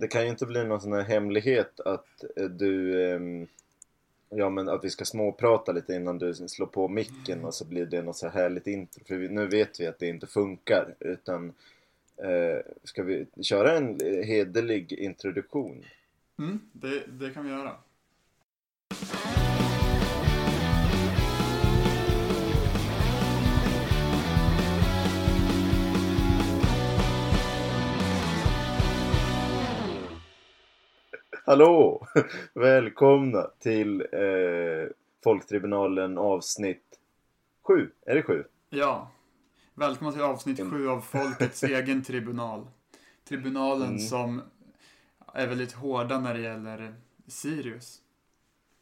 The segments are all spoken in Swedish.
Det kan ju inte bli någon sån här hemlighet att eh, du... Ehm, ja men att vi ska småprata lite innan du slår på micken och så blir det något så här härligt intro. För vi, nu vet vi att det inte funkar. Utan eh, ska vi köra en eh, hederlig introduktion? Mm, det, det kan vi göra. Hallå! Välkomna till eh, Folktribunalen avsnitt 7. Är det 7? Ja. Välkomna till avsnitt Mm. sju av Folkets egen tribunal. Tribunalen Mm. som är väldigt hårda när det gäller Sirius.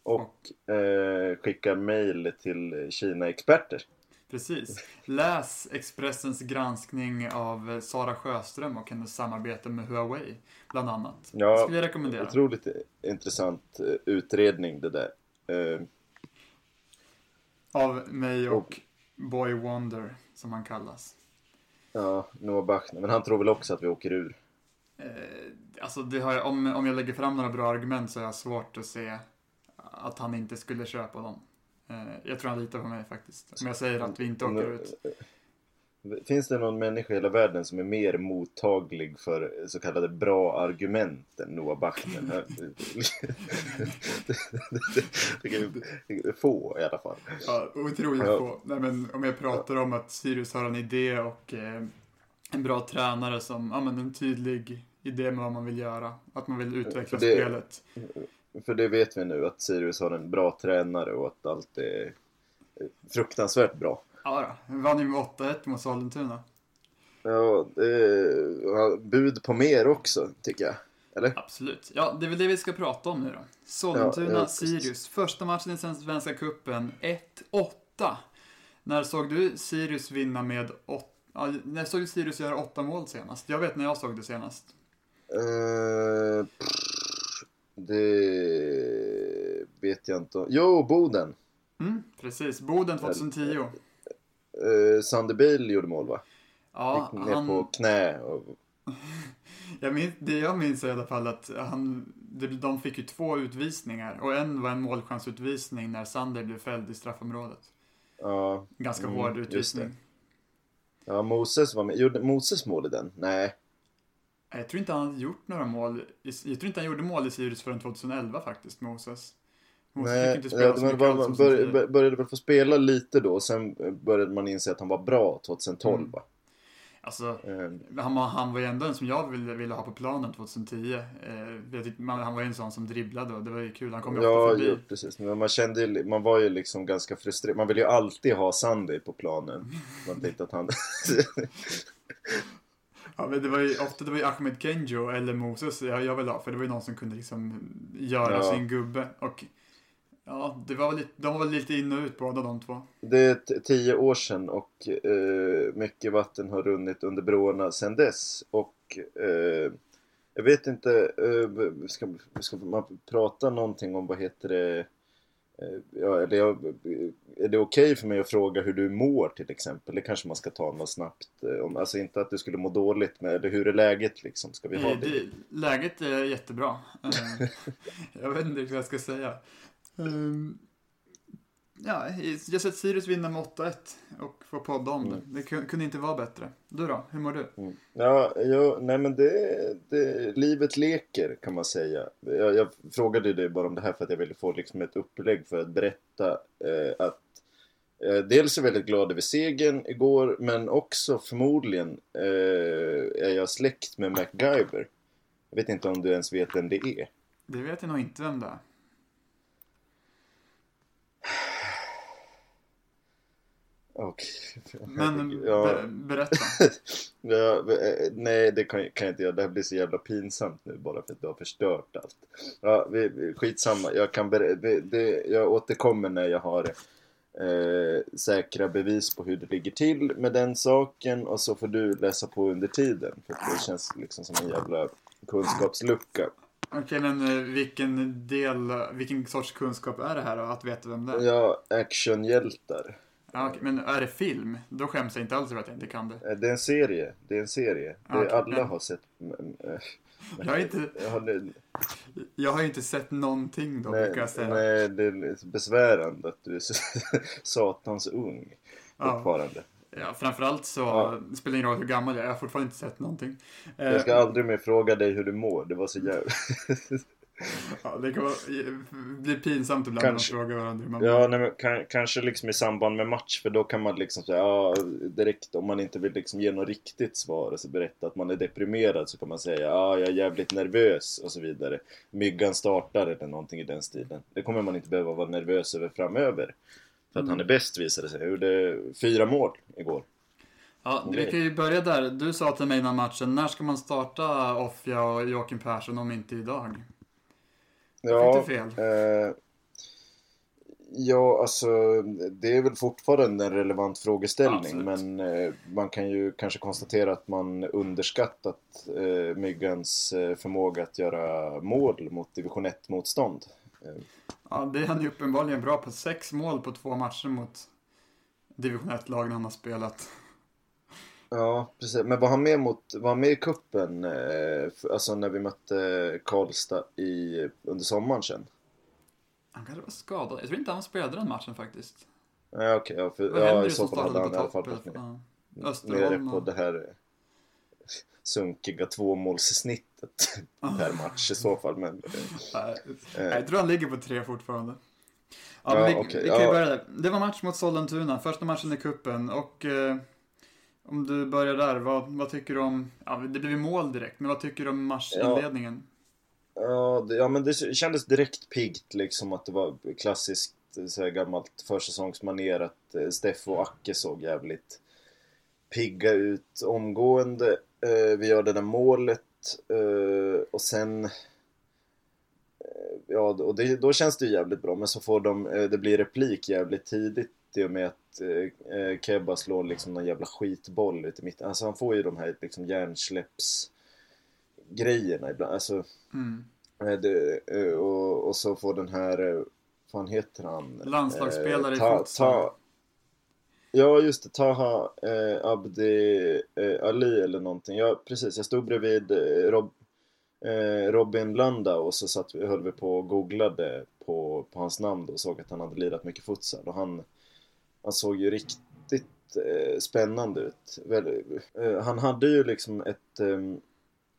Och eh, skickar mail till Kina-experter. Precis. Läs Expressens granskning av Sara Sjöström och hennes samarbete med Huawei, bland annat. Ja, det skulle jag rekommendera. Otroligt intressant eh, utredning det där. Eh, Av mig och, Och- Boy Wonder, som han kallas. ja, Noah Bachner. Men han tror väl också att vi åker ur. Eh, alltså, jag, om, om jag lägger fram några bra argument så har jag svårt att se att han inte skulle köpa dem. Eh, jag tror han litar på mig faktiskt. Om jag säger att vi inte åker ut. Finns det någon människa i hela världen som är mer mottaglig för så kallade bra argument än Noah Bachner? det ju få i alla fall. Ja, otroligt Ja. få. Nej, men om jag pratar om att Sirius har en idé och eh, en bra tränare som, ja men en tydlig idé med vad man vill göra. Att man vill utveckla Det- spelet. För det vet vi nu att Sirius har en bra tränare och att allt är fruktansvärt bra. Ja då, vann ju med 8-1 mot Sollentuna. Ja, det är bud på mer också tycker jag. Eller? Absolut. Ja, det är väl det vi ska prata om nu då. Sollentuna, Ja. Sirius. Första matchen i Svenska Cupen, 1-8. När såg du Sirius vinna med 8? Ja, när såg du Sirius göra 8 mål senast? Jag vet när jag såg det senast. Eh, pff, det vet jag inte. Jo, Boden. Mm, precis. Boden 2010. Uh, Sander Bill gjorde mål va? Ja, Gick ner han, på knä. Och, jag minns, det jag minns är i alla fall att han, de fick ju två utvisningar och en var en målchansutvisning när Sander blev fälld i straffområdet. ja, Ganska Mm, hård utvisning. ja, Moses var med. Gjorde Moses mål i den? Nej. Jag tror inte han gjort några mål. Jag tror inte han gjorde mål i Sirius förrän 2011 faktiskt, Moses. Moses Nej, fick inte spela ja, så mycket man 2010. började, bör- började väl få spela lite då. Sen började man inse att han var bra 2012 Mm. va? Alltså, Eh, han var, han var ju ändå en som jag ville, ville ha på planen 2010. Eh, tyckte, man, han var ju en sån som dribblade och det var ju kul. Han kom ju ofta Ja, förbi. jo, precis. Men man kände ju, man var ju liksom ganska frustrerad. Man ville ju alltid ha Sunday på planen. Man tänkte att han... Ja, men det var ju ofta det var ju Ahmed Kenjo eller Moses jag, jag ville ha. För det var ju någon som kunde liksom göra Ja. sin gubbe. Och ja, det var lite, de var väl lite in och ut båda de två. Det är tio år sedan och eh, mycket vatten har runnit under broarna sedan dess. Och eh, jag vet inte, eh, ska, ska man prata någonting om vad heter det? Eh, ja, eller jag, är det okej för mig att fråga hur du mår till exempel? Det kanske man ska ta något snabbt. eh, Om, alltså inte att du skulle må dåligt, men eller hur är läget liksom? Ska vi ha Eh, det? det, läget är jättebra. Eh, jag vet inte vad jag ska säga. Ja, jag sett Sirius vinna med 8-1 och få podda om det. Det kun- kunde inte vara bättre. Du då? Hur mår du? Mm. Ja, ja, nej men det, det, livet leker kan man säga. Jag, jag frågade dig bara om det här för att jag ville få liksom ett upplägg för att berätta eh, att eh, dels är jag väldigt glad över segern igår men också förmodligen eh, är jag släkt med MacGyver. Jag vet inte om du ens vet vem det är. Det vet jag nog inte vem det är. Okej. Men Ja. be, berätta. Ja, eh, nej, det kan, kan jag inte göra. Det här blir så jävla pinsamt nu bara för att du har förstört allt. Ja, vi, vi- skitsamma. Jag, kan det, det, jag återkommer när jag har eh, säkra bevis på hur det ligger till med den saken och så får du läsa på under tiden. För det känns liksom som en jävla kunskapslucka. Okej, men eh, vilken del, vilken sorts kunskap är det här då? Att veta vem det är? Ja, actionhjältar. Ja, okej, men är det film? Då skäms jag inte alls över att jag inte kan det. Eh, Det är en serie. Det är en serie. Det, okej, alla men- har sett... mm, eh, Jag har inte, Jag har, jag har inte sett någonting då, brukar nej, jag säga. nej, det är lite besvärande att du är så satans ung Ja. fortfarande. Ja, framförallt så Ja. det spelar ingen roll hur gammal jag är. Jag har fortfarande inte sett någonting. Eh, Jag ska aldrig mer fråga dig hur du mår. Det var så jävla... ja, det kan vara, bli pinsamt ibland Kanske. när man frågar varandra hur man Ja, nej, men, kan, kanske liksom i samband med match för då kan man liksom säga ja, direkt om man inte vill liksom ge något riktigt svar och så berätta att man är deprimerad så kan man säga ja, jag är jävligt nervös och så vidare. Myggan startar eller någonting i den stilen. Det kommer man inte behöva vara nervös över framöver. För att Mm. han är bäst visade det sig. Jag gjorde fyra mål igår. Ja, vi kan ju börja där. Du sa till mig innan matchen, när ska man starta Offia och Joakim Persson om inte idag? Ja, Fick du fel? Eh, ja, alltså det är väl fortfarande en relevant frågeställning. Absolut. men eh, man kan ju kanske konstatera att man underskattat eh, Myggans eh, förmåga att göra mål mot division 1-motstånd. Eh, Ja, det är han ju uppenbarligen bra på. Sex mål på två matcher mot division 1-lagen han har spelat. Ja, precis. Men var han med, mot, var han med i kuppen eh, alltså när vi mötte Karlstad i, under sommaren sen? Han kanske var skadad. Jag tror inte han spelade den matchen faktiskt. Ja, okej. ja, för, ja, i så fall hade han i alla fall varit med. Nere på det här sunkiga tvåmålssnittet per match i så fall. Men, Nej, eh, jag tror han ligger på tre fortfarande. Ja, Ja, vi, okej, vi kan ja. börja där. Det var match mot Sollentuna, första matchen i kuppen och eh, om du börjar där, vad, vad tycker du om, ja det blev ju mål direkt, men vad tycker du om matchinledningen? ja, det, ja, men det kändes direkt piggt liksom att det var klassiskt så här gammalt försäsongsmanér att eh, Steffo och Acke såg jävligt pigga ut omgående. Eh, vi gör det där målet eh, och sen eh, Ja, och det, då känns det ju jävligt bra men så får de, eh, det blir replik jävligt tidigt i och med att eh, eh, Kebba slår liksom någon jävla skitboll ut i mitten. Alltså han får ju de här liksom hjärnsläpps grejerna ibland. Alltså, Mm. eh, det, eh, och, och så får den här, eh, vad heter han? Landslagsspelare i ta, futsal. ta, Ja just det, Taha eh, Abdi eh, Ali eller någonting. Ja precis, jag stod bredvid eh, Rob, eh, Robin Landa och så satt, vi- höll vi på och googlade på, på hans namn då och såg att han hade lirat mycket futsal och han, han såg ju riktigt eh, spännande ut. Väl, eh, han hade ju liksom ett eh,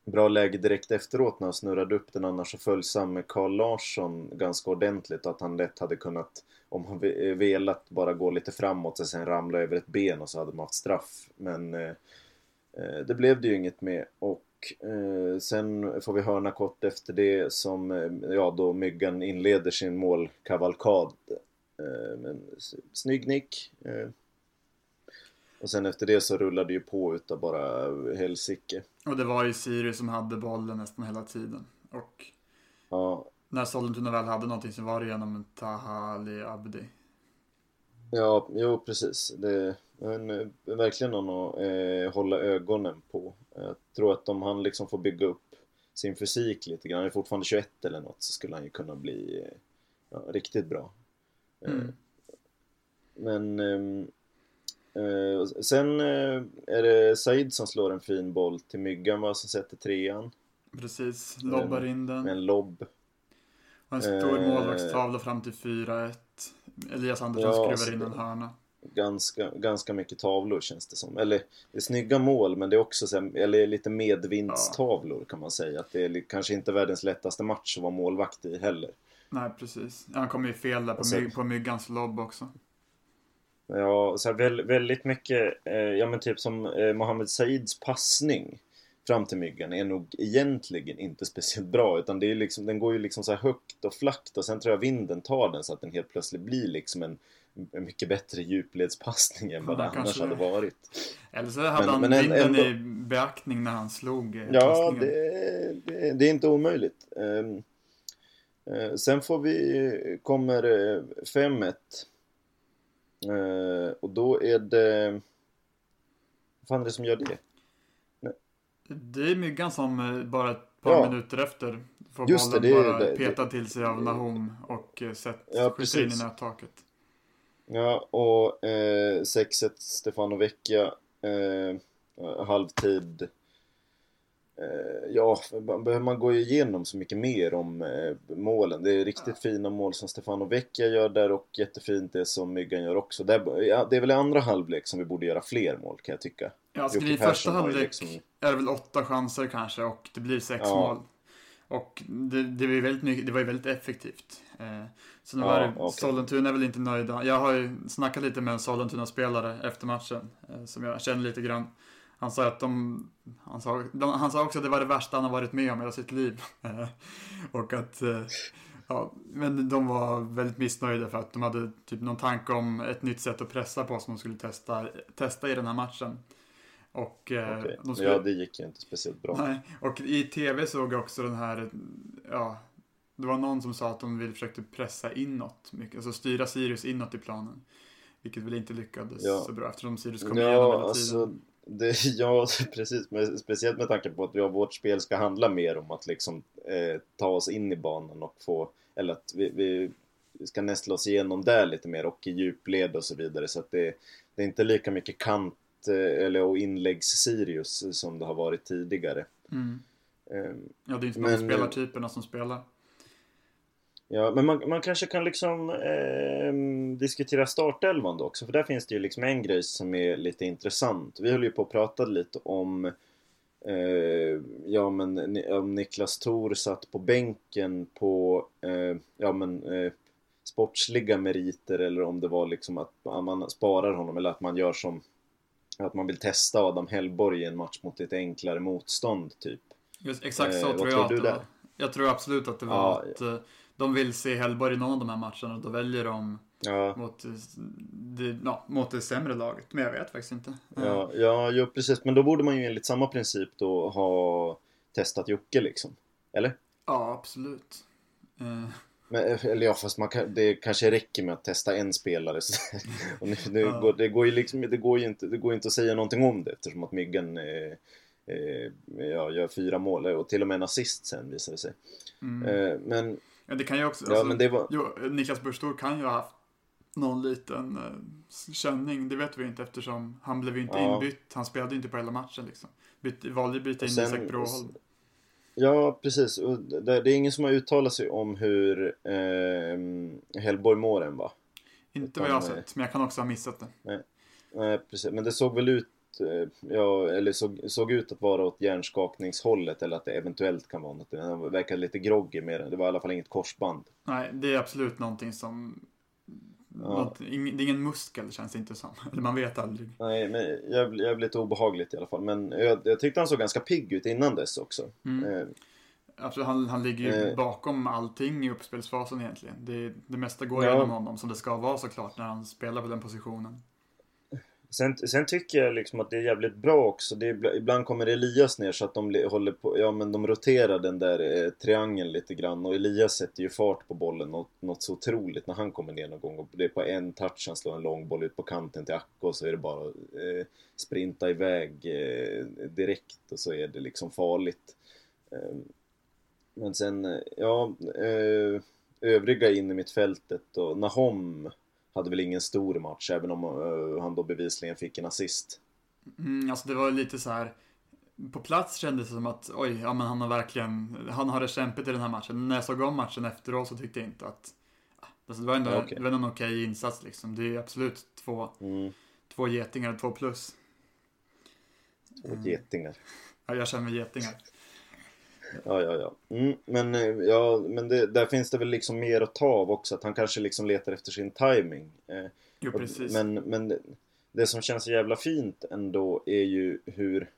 bra läge direkt efteråt när han snurrade upp den annars så föll med Carl Larsson ganska ordentligt och att han lätt hade kunnat om han eh, velat bara gå lite framåt och sen ramla över ett ben och så hade man haft straff. Men eh, eh, det blev det ju inget med och eh, sen får vi hörna kort efter det som eh, ja då Myggan inleder sin målkavalkad. Eh, men snygg nick. Eh, och sen efter det så rullade det ju på utav bara helsike. Och det var ju Sirius som hade bollen nästan hela tiden. Och Ja, när Sollentuna väl hade någonting så var det genom Taha Ali Abdi. Ja, jo precis. Det är eh, verkligen någon att eh, hålla ögonen på. Jag tror att om han liksom får bygga upp sin fysik lite grann, han är fortfarande 21 eller något, så skulle han ju kunna bli ja, riktigt bra. Eh, Mm. Men eh, och sen eh, är det Said som slår en fin boll till Myggan va, som sätter trean Precis, lobbar in den. med en lobb. Och en stor Eh. målvaktstavla fram till 4-1. Elias Andersson Ja, skruvar alltså, in en hörna. ganska, ganska mycket tavlor känns det som. Eller det är snygga mål men det är också så här, eller lite medvindstavlor kan man säga. Att det är kanske inte världens lättaste match att vara målvakt i heller. Nej, precis. Han kommer ju fel där på, Alltså- my- på Myggans lobb också. Ja, så här, väl, väldigt mycket, eh, ja men typ som eh, Mohammed Saids passning fram till myggan är nog egentligen inte speciellt bra utan det är liksom, den går ju liksom så här högt och flackt och sen tror jag vinden tar den så att den helt plötsligt blir liksom en, en mycket bättre djupledspassning än vad Ja, det annars kanske hade varit. Eller så hade Men- han men en- vinden ändå- i beaktning när han slog eh, Ja, det, det, det är inte omöjligt. Ehm, eh, sen får vi, kommer eh, 5-1. Eh, och då är det... Vad fan är det som gör det? Det är Myggan som eh, bara ett par Ja. minuter efter får Just det, bollen det är- bara det- det- petad till sig av Nahom och eh, sett Ja, skjuter in i nättaket. Ja, och eh, 6-1 Stefano Vecchia. Eh, halvtid. Eh, ja, behöver man gå igenom så mycket mer om eh, målen. Det är riktigt fina mål som Stefano Vecchia gör där och jättefint det som Myggan gör också. Det är, väl i andra halvlek som vi borde göra fler mål kan jag tycka. Ja, skulle i första halvlek liksom... är det väl åtta chanser kanske och det blir sex ja. mål. Och det, det, var väldigt mycket, det var ju väldigt effektivt. Eh, så nu ja, var det, okay. Sollentuna är väl inte nöjda. Jag har ju snackat lite med en Sollentuna-spelare efter matchen, eh, som jag känner lite grann. Han sa att de, han sa, han sa också att det var det värsta han har varit med om i hela sitt liv. Och att, eh, ja, men de var väldigt missnöjda för att de hade typ någon tanke om ett nytt sätt att pressa på som de skulle testa, testa i den här matchen. Och, eh, okay. de skulle, ja, det gick ju inte speciellt bra. Nej, och i tv såg jag också den här, ja, det var någon som sa att de ville försökte pressa inåt, mycket, alltså styra Sirius inåt i planen. Vilket väl inte lyckades ja. så bra eftersom Sirius kom ja, igenom hela alltså, tiden. Det, ja, precis. Med, speciellt med tanke på att ja, vårt spel ska handla mer om att liksom eh, ta oss in i banan och få, eller att vi, vi ska nästla oss igenom där lite mer och i djupled och så vidare. Så att det, det är inte lika mycket kant Eh, eller och inläggs-Sirius som det har varit tidigare. Mm. Um, ja, det är inte de spelartyperna som spelar. Ja, men man, man kanske kan liksom eh, diskutera startelvan då också, för där finns det ju liksom en grej som är lite intressant. Vi höll ju på att prata lite om eh, ja men om Niklas Thor satt på bänken på eh, ja men eh, sportsliga meriter eller om det var liksom att man sparar honom eller att man gör som att man vill testa Adam Hellborg i en match mot lite enklare motstånd, typ. Just, exakt så eh, tror jag tror att det var. Jag tror absolut att det var ja, att eh, de vill se Hellborg i någon av de här matcherna och då väljer de ja. mot, det, ja, mot det sämre laget. Men jag vet faktiskt inte. Ja, ja, ja, precis. Men då borde man ju enligt samma princip då ha testat Jocke liksom. Eller? Ja, absolut. Uh. Men, eller ja, fast man kan, det kanske räcker med att testa en spelare. och nu, nu ja. går, det, går ju liksom, det, går ju inte, det går inte att säga någonting om det eftersom att Myggen eh, eh, ja, gör fyra mål och till och med en assist sen visar det sig. Mm. Eh, men... Ja, det kan ju också... Ja, alltså, men det var... jo, Niklas Burstor kan ju ha haft någon liten eh, känning. Det vet vi inte eftersom han blev ju inte ja. inbytt. Han spelade ju inte på hela matchen liksom. Byt, valde byta in Isak Broholm. Ja, precis. Det, är ingen som har uttalat sig om hur eh, Hellborg mår än va? Inte vad jag har sett, men jag kan också ha missat det. Nej, nej precis. Men det såg väl ut, eh, ja, eller såg, såg ut att vara åt hjärnskakningshållet eller att det eventuellt kan vara något. Det verkade lite groggy med det. Det var i alla fall inget korsband. Nej, det är absolut någonting som Ja. Något, det är ingen muskel känns det inte som. Eller man vet aldrig. Nej, men jävligt, jävligt obehagligt i alla fall. Men jag, jag tyckte han såg ganska pigg ut innan dess också. Mm. Eh. Absolut, han, han ligger ju eh. bakom allting i uppspelsfasen egentligen. Det, det mesta går ja. genom honom som det ska vara såklart när han spelar på den positionen. Sen, sen tycker jag liksom att det är jävligt bra också. Det är, ibland kommer Elias ner så att de håller på, ja men de roterar den där eh, triangeln lite grann och Elias sätter ju fart på bollen något, något så otroligt när han kommer ner någon gång. Och det är på en touch han slår en lång boll ut på kanten till Acko och så är det bara eh, sprinta iväg eh, direkt och så är det liksom farligt. Eh, men sen, eh, ja, eh, övriga in i mitt fältet och Nahom hade väl ingen stor match även om uh, han då bevisligen fick en assist. Mm, alltså det var lite så här på plats kändes det som att oj, ja men han har verkligen, han har det kämpigt i den här matchen. När jag såg om matchen efteråt så tyckte jag inte att, alltså det var ändå, okay. det var en okej okay insats liksom. Det är absolut två, mm. två getingar, två plus. Två getingar. Ja, jag känner getingar. Ja, ja, ja. Mm, men eh, ja, men det, där finns det väl liksom mer att ta av också. Att han kanske liksom letar efter sin timing. Eh, jo, precis. Men, men det, det som känns så jävla fint ändå är ju hur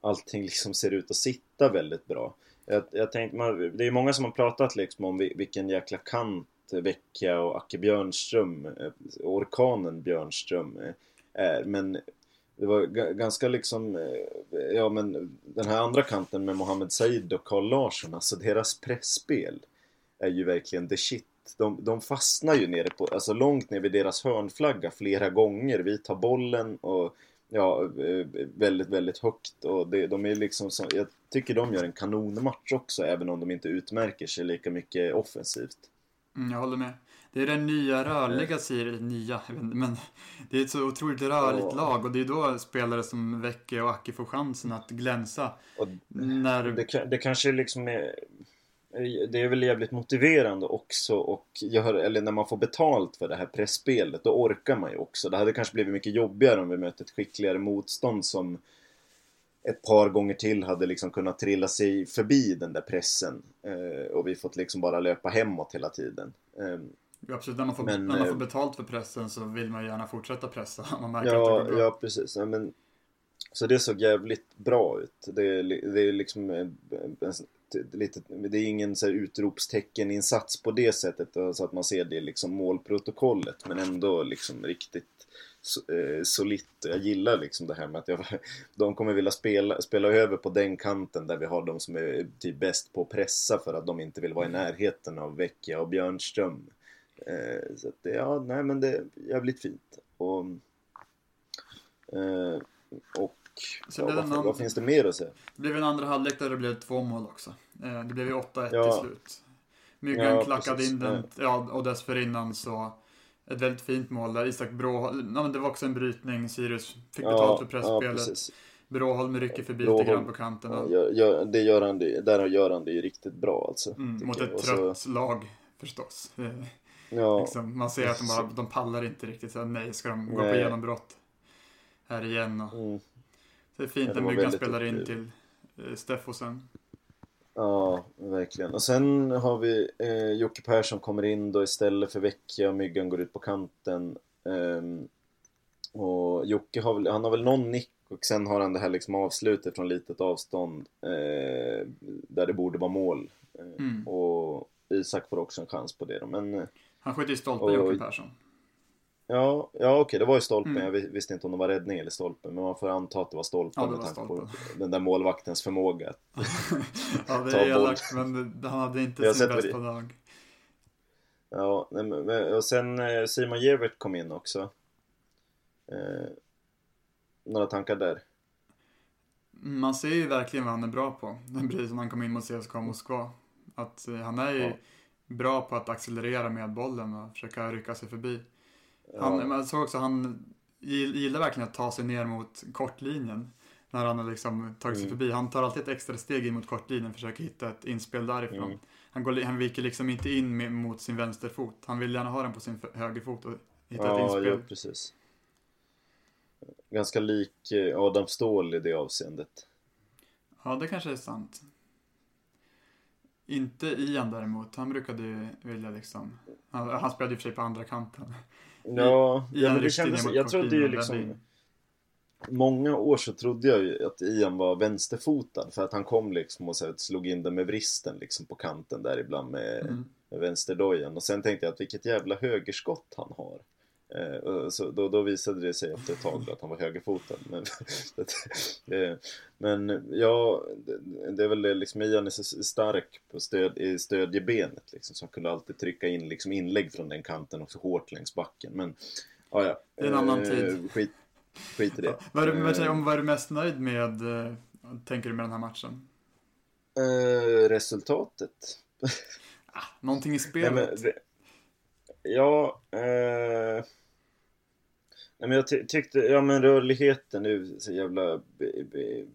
allting liksom ser ut att sitta väldigt bra. Jag, jag tänkte, man, det är många som har pratat liksom om vilken jäkla kant Vecchia och Acke Björnström, eh, orkanen Björnström är. Men det var ganska liksom, eh, ja men den här andra kanten med Mohammed Said och Carl Larsson, alltså deras pressspel är ju verkligen the shit. De, de fastnar ju nere på, alltså långt ner vid deras hörnflagga flera gånger. Vi tar bollen och ja, eh, väldigt, väldigt högt och det, de är liksom så, jag tycker de gör en kanonmatch också även om de inte utmärker sig lika mycket offensivt. Mm, jag håller med. Det är den nya rörliga Sirius, nya, men det är ett så otroligt rörligt Ja. lag och det är då spelare som Vecke och Aki får chansen att glänsa. Och När, det, det kanske liksom är... Det är väl jävligt motiverande också och gör, eller när man får betalt för det här pressspelet, då orkar man ju också. Det hade kanske blivit mycket jobbigare om vi mötte ett skickligare motstånd som ett par gånger till hade liksom kunnat trilla sig förbi den där pressen. Eh, och vi fått liksom bara löpa hemåt hela tiden. Eh, absolut, när man, får, Men, när man eh, får betalt för pressen så vill man gärna fortsätta pressa. Man märker att Ja, det går bra. ja precis. Ja, men, så det såg jävligt bra ut. Det är, det är liksom en, en, lite, det är ingen så här utropsteckeninsats på det sättet eh, så att man ser det liksom målprotokollet men ändå liksom riktigt so- eh, solitt. Jag gillar liksom det här med att jag, de kommer vilja spela, spela över på den kanten där vi har de som är typ bäst på att pressa för att de inte vill vara i närheten av Vecchia och Björnström. Eh, så att det, ja, nej men det är jävligt fint. Och, eh, och Så ja, vad, någon- vad finns det mer att säga? Det blev en andra halvlek där det blev två mål också. Eh, Det blev ju 8-1 Ja. till slut. Myggan Ja, klackade precis. in den, ja, och dessförinnan så ett väldigt fint mål där Isak Bråholm, ja men det var också en brytning, Sirius fick betalt för pressspelet. Bråholm rycker förbi Bråholm. lite grann på kanten. Ja, gör, gör, det gör han, det, där gör han det ju riktigt bra alltså. Mm, mot jag. ett Och så- trött lag förstås. Ja, liksom, man ser att de, bara, de pallar inte riktigt. Så, nej, ska de gå på genombrott här igen? Och, mm, så det är fint Ja, det när Myggan spelar in till eh, Steffo sen. ja, verkligen. Och sen har vi eh, Jocke Persson kommer in då istället för Vecchia, Myggan går ut på kanten. Ehm, och Jocke har väl, han har väl någon nick och sen har han det här liksom avslutet från litet avstånd eh, där det borde vara mål. Eh, Mm. Och Isak får också en chans på det då. Men eh, Han sköt i stolpen, oj. Jocke Persson. Ja, ja okej, det var ju stolpen. Mm. Jag vis- visste inte om det var räddning eller stolpen. Men man får anta att det var stolpen Ja, det med var tanke stolpen. på den där målvaktens förmåga. ja, det är elakt, men det, han hade inte Jag sin bästa dag. Ja, och sen eh, Simon Gevert kom in också. Eh, några tankar där? Man ser ju verkligen vad han är bra på. Precis som han kom in mot CSKA Moskva. Att eh, han är ju Ja. Bra på att accelerera med bollen och försöka rycka sig förbi. Ja, Han, man såg också han gill- gillar verkligen att ta sig ner mot kortlinjen. När han har liksom tagit sig Mm. förbi. Han tar alltid ett extra steg in mot kortlinjen. Försöker hitta ett inspel därifrån. Mm. Han, går, han viker liksom inte in med, mot sin vänsterfot. Han vill gärna ha den på sin högerfot och hitta ett ja, inspel. ja, precis. Ganska lik eh, Adam Ståhl i det avseendet. Ja, det kanske är sant. Inte Ian däremot. Han brukade ju vilja liksom... Han, han spelade och för sig på andra kanten. Ja, ja men det kändes, jag trodde ju liksom. Många år så trodde jag ju att Ian var vänsterfotad för att han kom liksom och så slog in den med vristen liksom på kanten där ibland med, Mm. med vänsterdojan och sen tänkte jag att vilket jävla högerskott han har. Eh, så då, då visade det sig efter ett tag att han var högerfotad. Men, eh, men ja, det, är väl det liksom Ian är så stark på stöd, i stödjebenet liksom så han kunde alltid trycka in liksom inlägg från den kanten också hårt längs backen. Men ja, ja. Det är en annan Eh, tid. Skit, skit i det. Ja, vad, är du, vad, Eh, om, vad är du mest nöjd med, eh, tänker du med den här matchen? Eh, resultatet? Någonting i Nej, spelet? men, re- ja, eh, nej, men jag ty- tyckte, ja men rörligheten är så jävla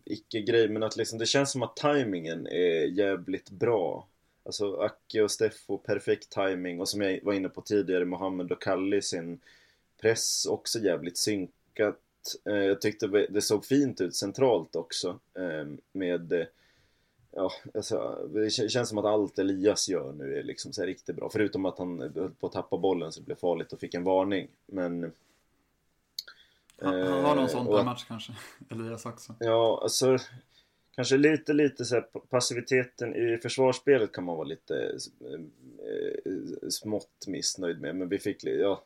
icke-grej men att liksom det känns som att tajmingen är jävligt bra. Alltså Acke och Steffo, perfekt timing och som jag var inne på tidigare, Mohammed och Kalli sin press också jävligt synkat. Eh, jag tyckte det såg fint ut centralt också eh, med eh, Ja, alltså, det känns som att allt Elias gör nu är liksom så här riktigt bra. Förutom att han höll på att tappa bollen så det blev farligt och fick en varning. Men han, han har någon eh, sån och per match kanske. Elias också. Ja, alltså kanske lite, lite så passiviteten i försvarsspelet kan man vara lite eh, smått missnöjd med. Men vi fick, ja,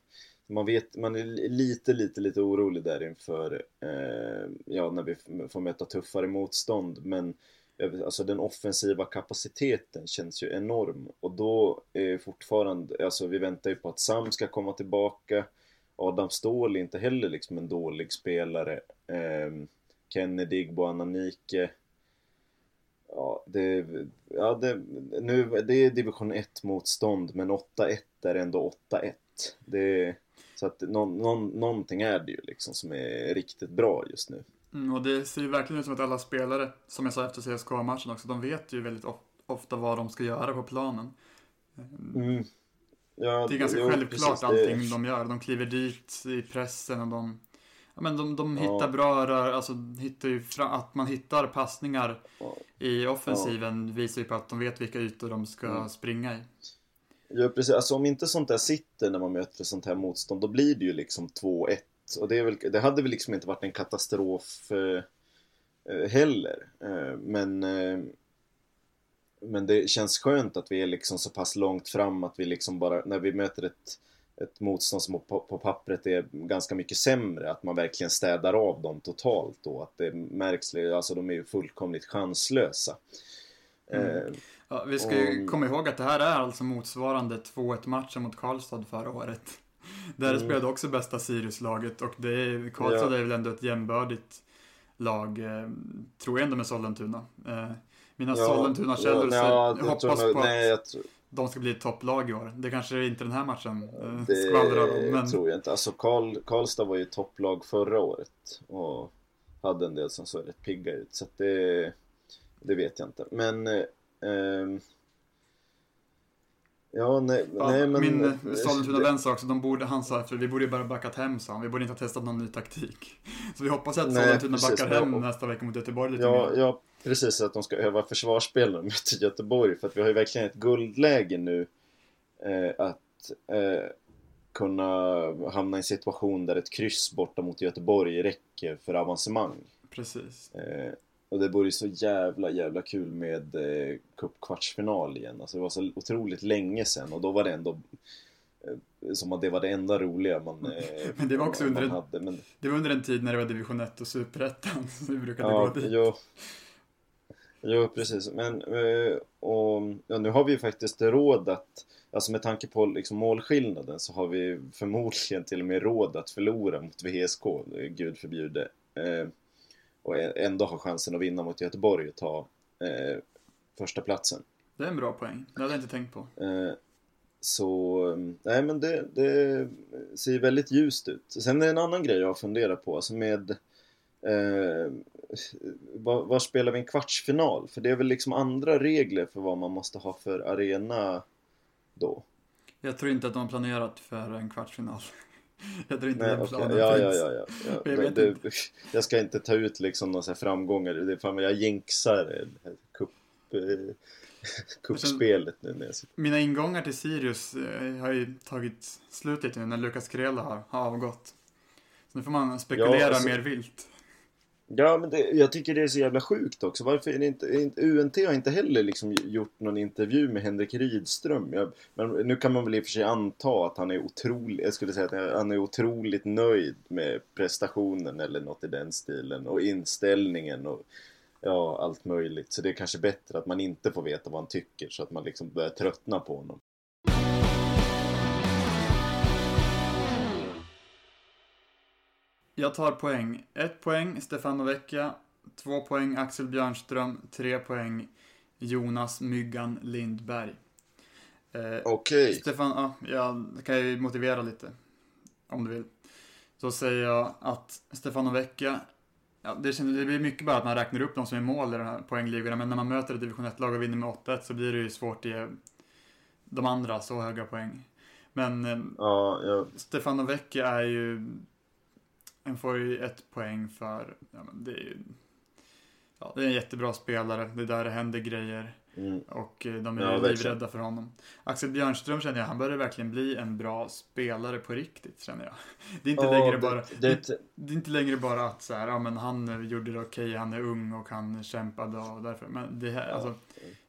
man vet, man är li- lite, lite, lite orolig där inför, eh, ja, när vi får möta tuffare motstånd. Men eh, alltså den offensiva kapaciteten känns ju enorm och då är fortfarande, alltså vi väntar ju på att Sam ska komma tillbaka. Adam Ståhl är inte heller liksom en dålig spelare. Eh, Kennedy, Boananike. Ja, det, ja det, nu, det är division 1 motstånd men 8-1 är ändå 8-1. Det, så att någon, någon, någonting är det ju liksom som är riktigt bra just nu. Mm, och det ser ju verkligen ut som att alla spelare, som jag sa efter CSKA-matchen också, de vet ju väldigt ofta vad de ska göra på planen. Mm. Ja, det är ganska jo, självklart precis, allting det... de gör. De kliver dit i pressen och de, ja, men de, de hittar ja. bra rör, alltså hittar ju fram, att man hittar passningar ja. i offensiven visar ju på att de vet vilka ytor de ska mm. springa i. Ja precis, alltså om inte sånt där sitter när man möter sånt här motstånd då blir det ju liksom 2-1 och det, väl, det hade väl liksom inte varit en katastrof eh, eh heller eh, men eh, men det känns skönt att vi är liksom så pass långt fram att vi liksom bara, när vi möter ett, ett motstånd som på, på pappret är ganska mycket sämre, att man verkligen städar av dem totalt då. Att det märks, alltså de är ju fullkomligt chanslösa. Mm. Eh, ja, vi ska ju komma ihåg att det här är alltså motsvarande 2-1 matchen mot Karlstad förra året. Där mm. spelade också bästa Sirius-laget och det är, Karlstad ja. är väl ändå ett jämbördigt lag, eh, tror jag ändå med Sollentuna. Eh, mina ja, Sollentuna-källor ja, ja, hoppas tror, på nej, att tror... de ska bli topplag i år. Det kanske inte den här matchen eh, det skvallrar om. Men... tror jag inte. Alltså Karl, Karlstad var ju topplag förra året och hade en del som såg rätt pigga ut. Så att det, det vet jag inte. Men eh, ehm, Ja, nej, ja, nej men... Min eh, Sollentuna-vän sa också, de borde, han sa för vi borde ju bara backat hem sa han. Vi borde inte ha testat någon ny taktik. Så vi hoppas att Sollentuna backar hem nästa vecka mot Göteborg lite ja, mer. Ja, precis. Att de ska öva försvarsspel när möter Göteborg. För att vi har ju verkligen ett guldläge nu. Eh, att eh, kunna hamna i en situation där ett kryss borta mot Göteborg räcker för avancemang. Precis. Eh, och det vore så jävla jävla kul med eh, cupkvartsfinal igen. Alltså det var så otroligt länge sedan och då var det ändå eh, som att det var det enda roliga man, eh, men det var också under, en, hade. Men... Det var under en tid när det var division 1 och superettan så vi brukade ja, gå dit. Jo, jo precis. Men eh, och, ja, nu har vi ju faktiskt råd att Alltså med tanke på liksom målskillnaden så har vi förmodligen till och med råd att förlora mot VSK, gud förbjude. Eh, och ändå ha chansen att vinna mot Göteborg och ta eh, första platsen. Det är en bra poäng. Det hade jag inte tänkt på. Eh, så, nej men det, det, ser väldigt ljust ut. Sen är det en annan grej jag har funderat på, alltså med eh, var, var, spelar vi en kvartsfinal? För det är väl liksom andra regler för vad man måste ha för arena då? Jag tror inte att de har planerat för en kvartsfinal. Jag tror inte Nej, den planen okay. ja, finns. Ja, ja, ja. ja. Jag, det, jag, ska inte ta ut liksom några framgångar. Det är fan jag jinxar cup, eh, kuppspelet nu när jag Mina ingångar till Sirius eh, har ju tagit slut lite nu när Lukas Krela har, har avgått. Så nu får man spekulera ja, alltså, mer vilt. Ja, men det, jag tycker det är så jävla sjukt också. Varför är det inte, inte UNT har inte heller liksom gjort någon intervju med Henrik Rydström. Jag, men nu kan man väl i och för sig anta att han är otroligt, jag skulle säga att han är otroligt nöjd med prestationen eller något i den stilen och inställningen och ja, allt möjligt. Så det är kanske bättre att man inte får veta vad han tycker så att man liksom börjar tröttna på honom. Jag tar poäng. Ett poäng Stefano Vecchia. Två poäng Axel Björnström. Tre poäng Jonas Myggan Lindberg. Eh, Okej. Okay. Stefan, ja, jag kan ju motivera lite. Om du vill. Så säger jag att Stefano Vecchia Ja, det, det blir mycket bara att man räknar upp de som är mål i de här poängligorna, men när man möter ett division 1-lag och vinner med 8-1 så blir det ju svårt att ge de andra så höga poäng. Men eh, ja, ja. Stefano Vecchia är ju en får ju ett poäng för, ja, men det är ju, ja, det är en jättebra spelare, det är där det händer grejer. Mm. Och eh, de är ja, livrädda för honom. Axel Björnström känner jag, han börjar verkligen bli en bra spelare på riktigt känner jag. Det är inte, oh, längre, det, bara, det, det, det, är inte längre bara att så här, ja men han gjorde det okej, okay, han är ung och han kämpade och därför. Men det här, ja. alltså,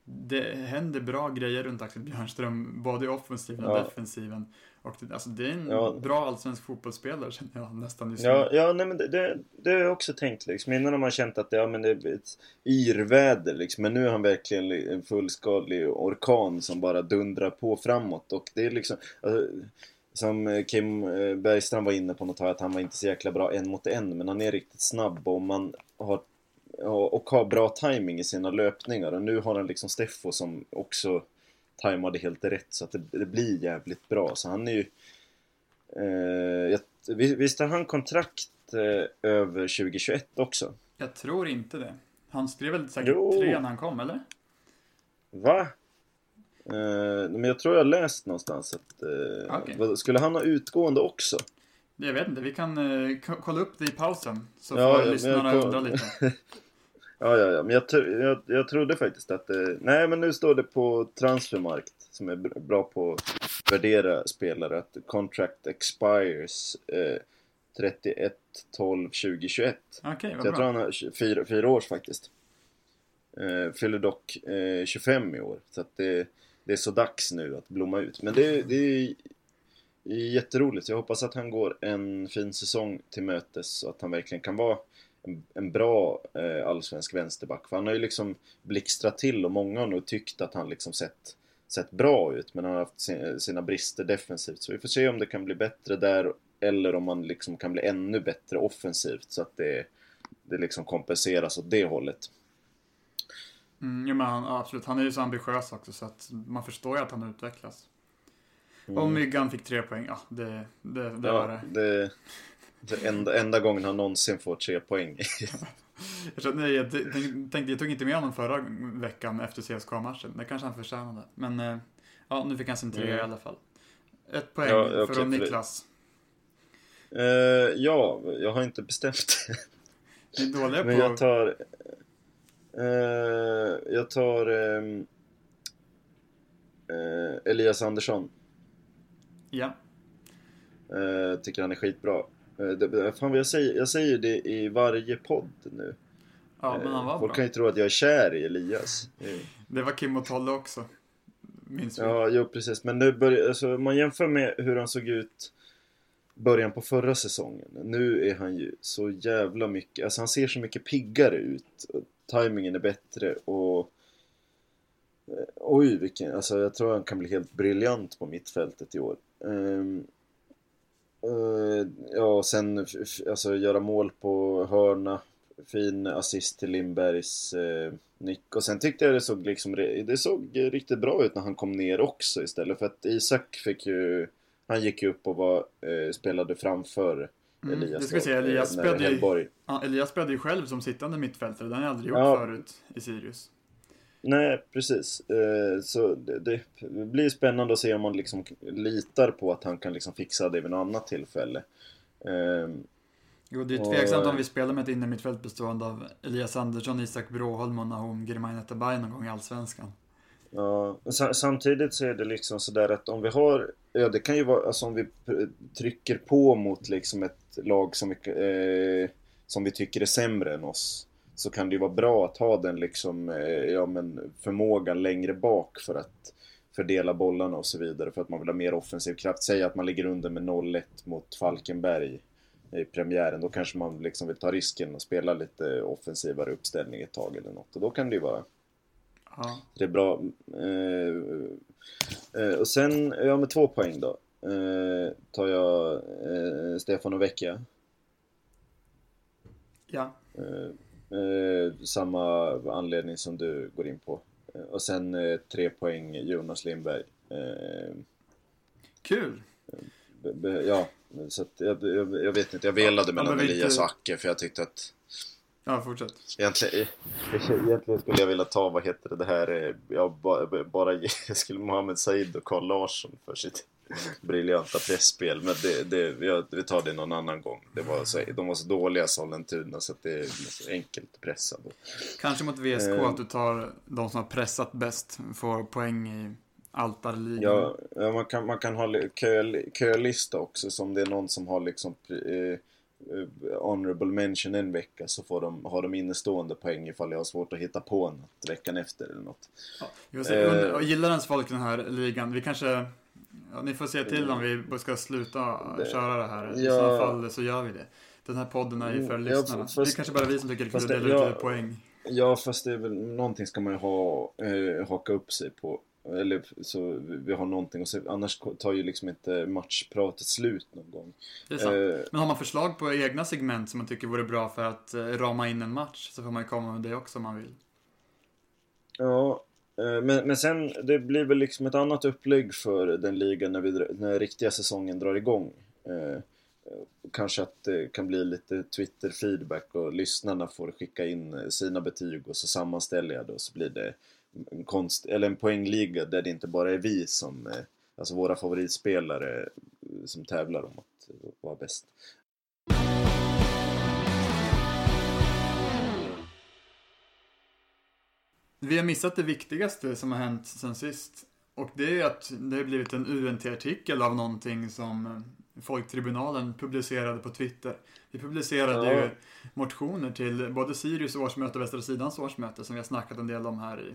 det händer bra grejer runt Axel Björnström, både i offensiven och ja. defensiven. Och det, alltså, det är en ja. bra allsvensk fotbollsspelare känner jag nästan just nu. Ja, ja nej, men det, det, det har jag också tänkt liksom. Innan har man känt att det, ja, men det är ett yrväder liksom. Men nu är han verkligen en fullskalig orkan som bara dundrar på framåt. Och det är liksom... Alltså, som Kim eh, Bergstrand var inne på något tag, att han var inte så jäkla bra en mot en. Men han är riktigt snabb och man har och har bra timing i sina löpningar. Och nu har han liksom Steffo som också tajmade helt rätt så att det, det blir jävligt bra. Så han är ju... Eh, jag, visst har han kontrakt eh, över 2021 också? Jag tror inte det. Han skrev väl säkert jo. tre när han kom, eller? Va? Eh, men jag tror jag läst någonstans att... Eh, okay. Skulle han ha utgående också? Jag vet inte, vi kan eh, kolla upp det i pausen. Så får ja, lyssnarna undra lite. ja, ja, ja, men jag, jag, jag trodde faktiskt att det... Nej, men nu står det på Transfermarkt, som är bra på att värdera spelare, att contract expires eh, 31 12 2021. Okej, okay, vad Så jag tror han har fyra, fyra års faktiskt. Eh, fyller dock eh, 25 i år, så att det, det är så dags nu att blomma ut. Men det, det är jätteroligt. Jag hoppas att han går en fin säsong till mötes så att han verkligen kan vara en, en bra eh, allsvensk vänsterback. För han har ju liksom blixtrat till och många har nog tyckt att han liksom sett, sett bra ut. Men han har haft sin, sina brister defensivt. Så vi får se om det kan bli bättre där eller om man liksom kan bli ännu bättre offensivt så att det, det liksom kompenseras åt det hållet. Mm, ja, men han, absolut, han är ju så ambitiös också så att man förstår ju att han utvecklas. Mm. Och Myggan fick tre poäng, ja det, det, det ja, var det. det, det enda, enda gången han någonsin får tre poäng. jag, kände, jag tänkte, jag tog inte med honom förra veckan efter CSKA-matchen. Det kanske han förtjänade. Men eh, ja, nu fick han sin tre mm. i alla fall. Ett poäng ja, okay, för Niklas. Uh, ja, jag har inte bestämt Ni är dåliga Men på... jag tar... Uh, jag tar... Um, uh, Elias Andersson. Ja. Tycker han är skitbra. Det, fan, jag, säger, jag säger det i varje podd nu. Ja, men han var Folk bra. kan ju tro att jag är kär i Elias. Det var Kim och Tolle också. Minns vi. Ja, jo precis. Men nu börjar, alltså, man jämför med hur han såg ut början på förra säsongen. Nu är han ju så jävla mycket, alltså han ser så mycket piggare ut. Timingen är bättre och eh, Oj vilken, alltså jag tror han kan bli helt briljant på mittfältet i år. Um, uh, ja, och sen alltså göra mål på hörna. Fin assist till Lindbergs uh, nick. Och sen tyckte jag det såg liksom, det såg riktigt bra ut när han kom ner också istället. För att Isak fick ju han gick ju upp och var, eh, spelade framför mm, Elias. Det ska säga, Elias, eh, spelade ju, ja, Elias spelade ju själv som sittande mittfältare. Det har han aldrig gjort ja. förut i Sirius. Nej, precis. Eh, så det, blir spännande att se om man liksom litar på att han kan liksom fixa det vid något annat tillfälle. Eh, jo, det är tveksamt och, om vi spelar med ett innermittfält bestående av Elias Andersson, Isak Bråholm och Nahom Girmay Netabay någon gång i Allsvenskan. Ja, samtidigt så är det liksom sådär att om vi har, ja det kan ju vara, alltså om vi trycker på mot liksom ett lag som vi, eh, som vi tycker är sämre än oss. Så kan det ju vara bra att ha den liksom, eh, ja men förmågan längre bak för att fördela bollarna och så vidare för att man vill ha mer offensiv kraft. Säg att man ligger under med 0-1 mot Falkenberg i premiären. Då kanske man liksom vill ta risken och spela lite offensivare uppställning ett tag eller något. Och då kan det ju vara Ja. Det är bra. Eh, eh, och sen, ja med två poäng då. Eh, tar jag eh, Stefan och Vecchia. Ja. Eh, eh, samma anledning som du går in på. och sen tre poäng Jonas Lindberg. Kul! ja, så att jag, jag, jag, vet inte. Jag velade mellan Elias och Acke för jag tyckte att Ja, fortsätt. Egentligen, egentligen skulle jag vilja ta, vad heter det, det här, eh, jag bara, bara skulle Mohamed Said och Carl Larsson för sitt briljanta pressspel men det, det, jag, vi tar det någon annan gång. Det var så, de var så dåliga Sollentuna så att det är så enkelt pressade. Kanske mot VSK eh, att du tar de som har pressat bäst, får poäng i altarligan. Ja, ja man, kan, man kan ha kö, kölista också som det är någon som har liksom eh, Eh, honorable mention en vecka så får de, har de innestående poäng ifall jag har svårt att hitta på något veckan efter eller något. Ja, jag säga, eh, gillar ens folk den här ligan? Vi kanske... Ja, ni får se till om vi ska sluta det, köra det här. I ja, så fall så gör vi det. Den här podden är ju för ja, lyssnarna. Fast, det är kanske bara vi som tycker det är kul att dela ut poäng. Ja, fast det är väl någonting ska man ju ha, eh, haka upp sig på. eller så vi har någonting och se, annars tar ju liksom inte matchpratet slut någon gång. Det är sant. Eh, Men har man förslag på egna segment som man tycker vore bra för att eh, rama in en match så får man ju komma med det också om man vill. Ja, Eh, men, men sen det blir väl liksom ett annat upplägg för den ligan när, vi, när riktiga säsongen drar igång. Eh, kanske att det kan bli lite Twitter-feedback och lyssnarna får skicka in eh, sina betyg och så sammanställer jag det och så blir det en, konst, eller en poängliga där det inte bara är vi som, eh, alltså våra favoritspelare som tävlar om att vara bäst. Vi har missat det viktigaste som har hänt sen sist. Och det är att det har blivit en UNT-artikel av någonting som eh, Folktribunalen publicerade på Twitter. Vi publicerade ja. ju motioner till både Sirius årsmöte och Västra Sidans årsmöte som vi har snackat en del om här i,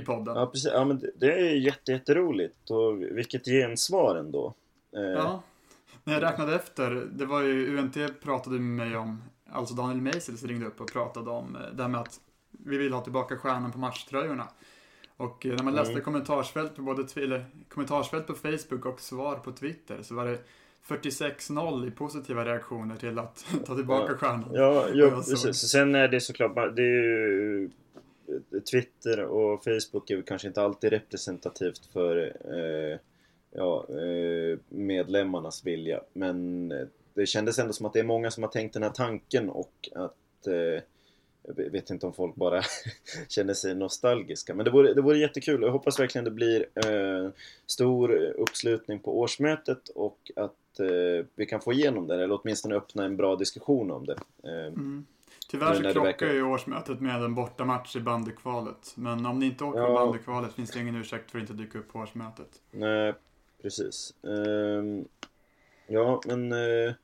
i podden. Ja, precis. Ja, men det är jätte, jätteroligt och vilket gensvar ändå. Eh. Ja, när jag räknade efter, det var ju UNT pratade med mig om, alltså Daniel Meisels ringde upp och pratade om eh, det här med att vi vill ha tillbaka stjärnan på matchtröjorna. Och eh, när man läste mm. kommentarsfält på både eller, kommentarsfält på Facebook och svar på Twitter så var det 46-0 i positiva reaktioner till att ta tillbaka ja. stjärnan. Ja, jo, precis. Sen är det såklart, det är ju Twitter och Facebook är kanske inte alltid representativt för eh, ja, eh, medlemmarnas vilja. Men det kändes ändå som att det är många som har tänkt den här tanken och att eh, jag vet inte om folk bara känner sig nostalgiska. Men det vore, det vore jättekul jag hoppas verkligen det blir eh, stor uppslutning på årsmötet och att eh, vi kan få igenom det eller åtminstone öppna en bra diskussion om det. Eh, mm. Tyvärr så krockar verkar... ju årsmötet med en bortamatch i bandykvalet. Men om ni inte åker ja. på bandykvalet finns det ingen ursäkt för att inte dyka upp på årsmötet. Nej, precis. Ehm, ja, men eh, det,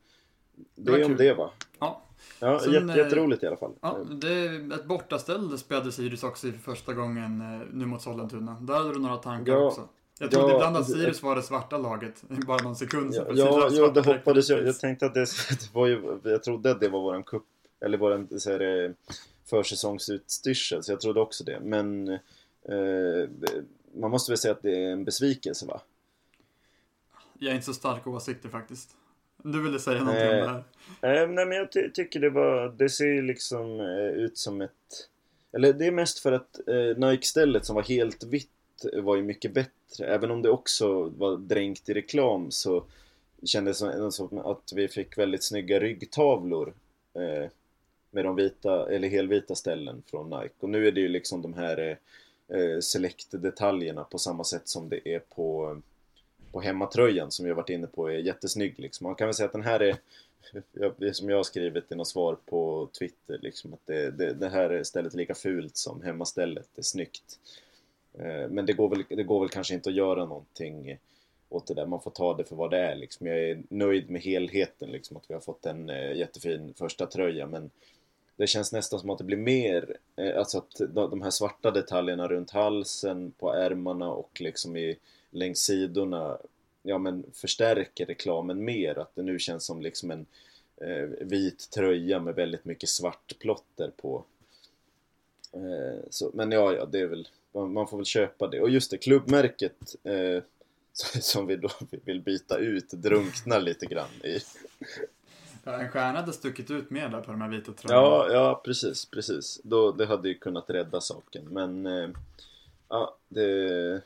det är om det va? Ja. Ja, Sen, jätte, jätteroligt i alla fall. Ja, det är ett bortaställ spelade Sirius också i första gången eh, nu mot Sollentuna. Där hade du några tankar ja, också. Jag trodde ja, ibland att Sirius var det svarta laget, bara någon sekund Ja, ja, ja det hoppades jag. Jag tänkte att det, det var ju, jag trodde att det var våran cup, eller våran så här, eh, försäsongsutstyrsel, så jag trodde också det. Men eh, man måste väl säga att det är en besvikelse va? Jag är inte så stark åsikter faktiskt. Du ville säga någonting eh, om det här? Eh, nej men jag ty tycker det var, det ser liksom eh, ut som ett... Eller det är mest för att eh, Nike-stället som var helt vitt var ju mycket bättre. Även om det också var dränkt i reklam så kändes det som att vi fick väldigt snygga ryggtavlor. Eh, med de vita, eller helvita ställen från Nike. Och nu är det ju liksom de här eh, select-detaljerna på samma sätt som det är på på hemmatröjan som jag varit inne på är jättesnygg liksom. Man kan väl säga att den här är som jag har skrivit i något svar på Twitter liksom att det, det, det här stället är lika fult som hemmastället, det är snyggt. Eh, men det går, väl, det går väl kanske inte att göra någonting åt det där, man får ta det för vad det är liksom. Jag är nöjd med helheten liksom, att vi har fått en eh, jättefin första tröja men det känns nästan som att det blir mer, eh, alltså att de här svarta detaljerna runt halsen, på ärmarna och liksom i längs sidorna ja, men förstärker reklamen mer. Att det nu känns som liksom en eh, vit tröja med väldigt mycket svart plotter på. Eh, så, men ja, ja, det är väl, man, man, får väl köpa det. Och just det, klubbmärket eh, som vi då vill byta ut drunknar lite grann i. Ja, en stjärna hade stuckit ut mer där på de här vita tröjorna. Ja, ja precis, precis. Då, det hade ju kunnat rädda saken. Men eh, ja, det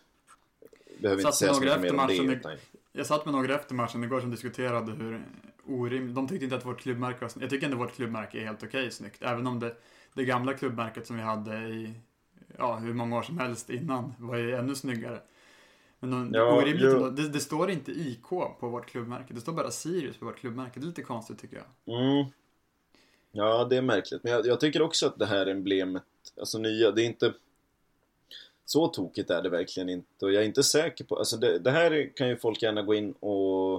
behöver inte säga så mycket mer om det. Utan... Jag satt med några efter matchen igår som diskuterade hur orimligt, de tyckte inte att vårt klubbmärke var Jag tycker ändå vårt klubbmärke är helt okej okay, snyggt. Även om det, det gamla klubbmärket som vi hade i, ja, hur många år som helst innan var ju ännu snyggare. Men de, ja, orimligt det, det, står inte IK på vårt klubbmärke. Det står bara Sirius på vårt klubbmärke. Det är lite konstigt tycker jag. Mm. Ja, det är märkligt. Men jag, jag tycker också att det här emblemet, alltså nya, det är inte så tokigt är det verkligen inte och jag är inte säker på, alltså det, det här kan ju folk gärna gå in och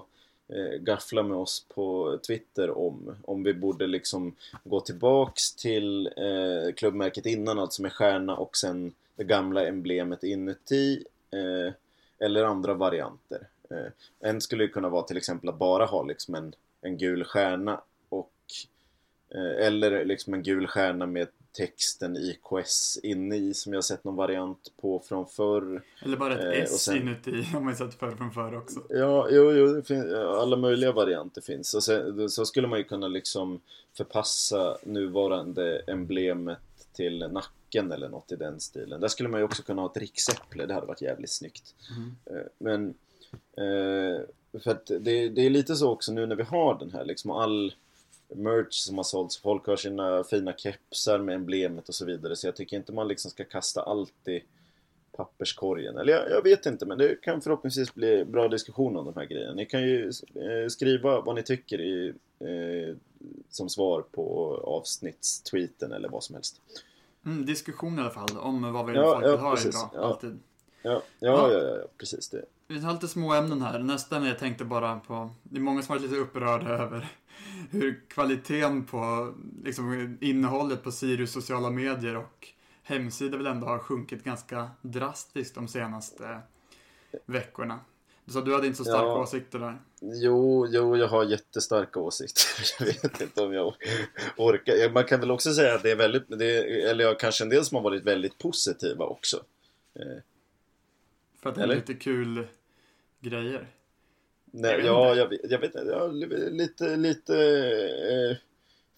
eh, gaffla med oss på Twitter om. Om vi borde liksom gå tillbaks till eh, klubbmärket innan, alltså med stjärna och sen det gamla emblemet inuti. Eh, eller andra varianter. Eh, en skulle ju kunna vara till exempel att bara ha liksom en, en gul stjärna och eh, eller liksom en gul stjärna med texten IKS inne i som jag sett någon variant på från förr. Eller bara ett Eh, S sen- inuti har man sett förr från förr också. Ja, jo, jo, finns, alla möjliga varianter finns. Och sen, så skulle man ju kunna liksom förpassa nuvarande emblemet till nacken eller något i den stilen. Där skulle man ju också kunna ha ett riksäpple, det hade varit jävligt snyggt. Mm. Eh, Men eh, för att det, det är lite så också nu när vi har den här liksom all merch som har sålts. Folk har sina fina kepsar med emblemet och så vidare. Så jag tycker inte man liksom ska kasta allt i papperskorgen. Eller jag, jag vet inte, men det kan förhoppningsvis bli bra diskussion om de här grejerna. Ni kan ju eh, skriva vad ni tycker i, eh, som svar på avsnittstweeten eller vad som helst. Mm, diskussion i alla fall om vad vi Ja, folk ja, vill ha är precis. bra. Ja. Alltid. Ja, ja, Ja. ja, precis det. Vi har lite små ämnen här. Nästa jag tänkte bara på, det är många som varit lite upprörda över hur kvaliteten på liksom, innehållet på Sirius sociala medier och hemsida väl ändå har sjunkit ganska drastiskt de senaste veckorna. Du sa du hade inte så starka Ja. åsikter där. Jo, jo, jag har jättestarka åsikter. Jag vet inte om jag orkar. Man kan väl också säga att det är väldigt, det är, eller ja, kanske en del som har varit väldigt positiva också. Eh, För att det är Eller? lite kul grejer. Nej, Jag ja, jag, vet- jag vet inte. Ja, lite, lite eh,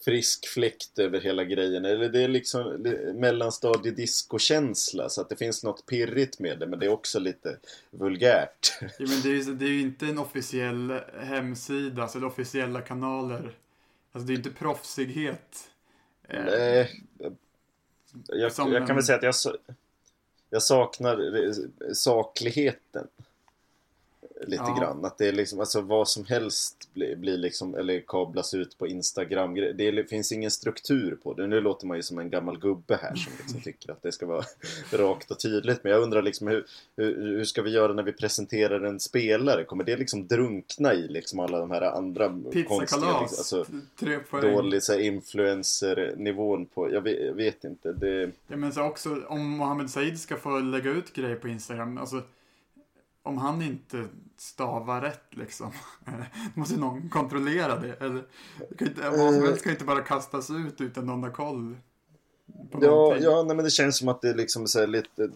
frisk fläkt över hela grejen. Eller det är liksom li- mellanstadie discokänsla så att det finns något pirrigt med det men det är också lite vulgärt. Ja, men det, är, det är ju inte en officiell hemsida, alltså eller officiella kanaler. Alltså det är ju inte proffsighet. Eh, Nej, jag, jag kan väl säga att jag, jag saknar eh, sakligheten. Lite Ja. grann. Att det är liksom, alltså vad som helst blir, blir liksom, eller kablas ut på Instagram. Det är, finns ingen struktur på det. Nu låter man ju som en gammal gubbe här som liksom tycker att det ska vara rakt och tydligt. Men jag undrar liksom hur, hur, hur ska vi göra när vi presenterar en spelare? Kommer det liksom drunkna i liksom alla de här andra konstiga, Pizzakalas, liksom, alltså, tre poäng. dålig så här, influencer-nivån på, jag vet, jag vet inte. Det, Ja, men så också om Mohammed Said ska få lägga ut grejer på Instagram, alltså om han inte stavar rätt liksom, måste ju någon kontrollera det. Eller, kan inte, vad som helst kan inte bara kastas ut utan någon har koll. Ja, någonting. ja nej, men det känns som att det är liksom så lite...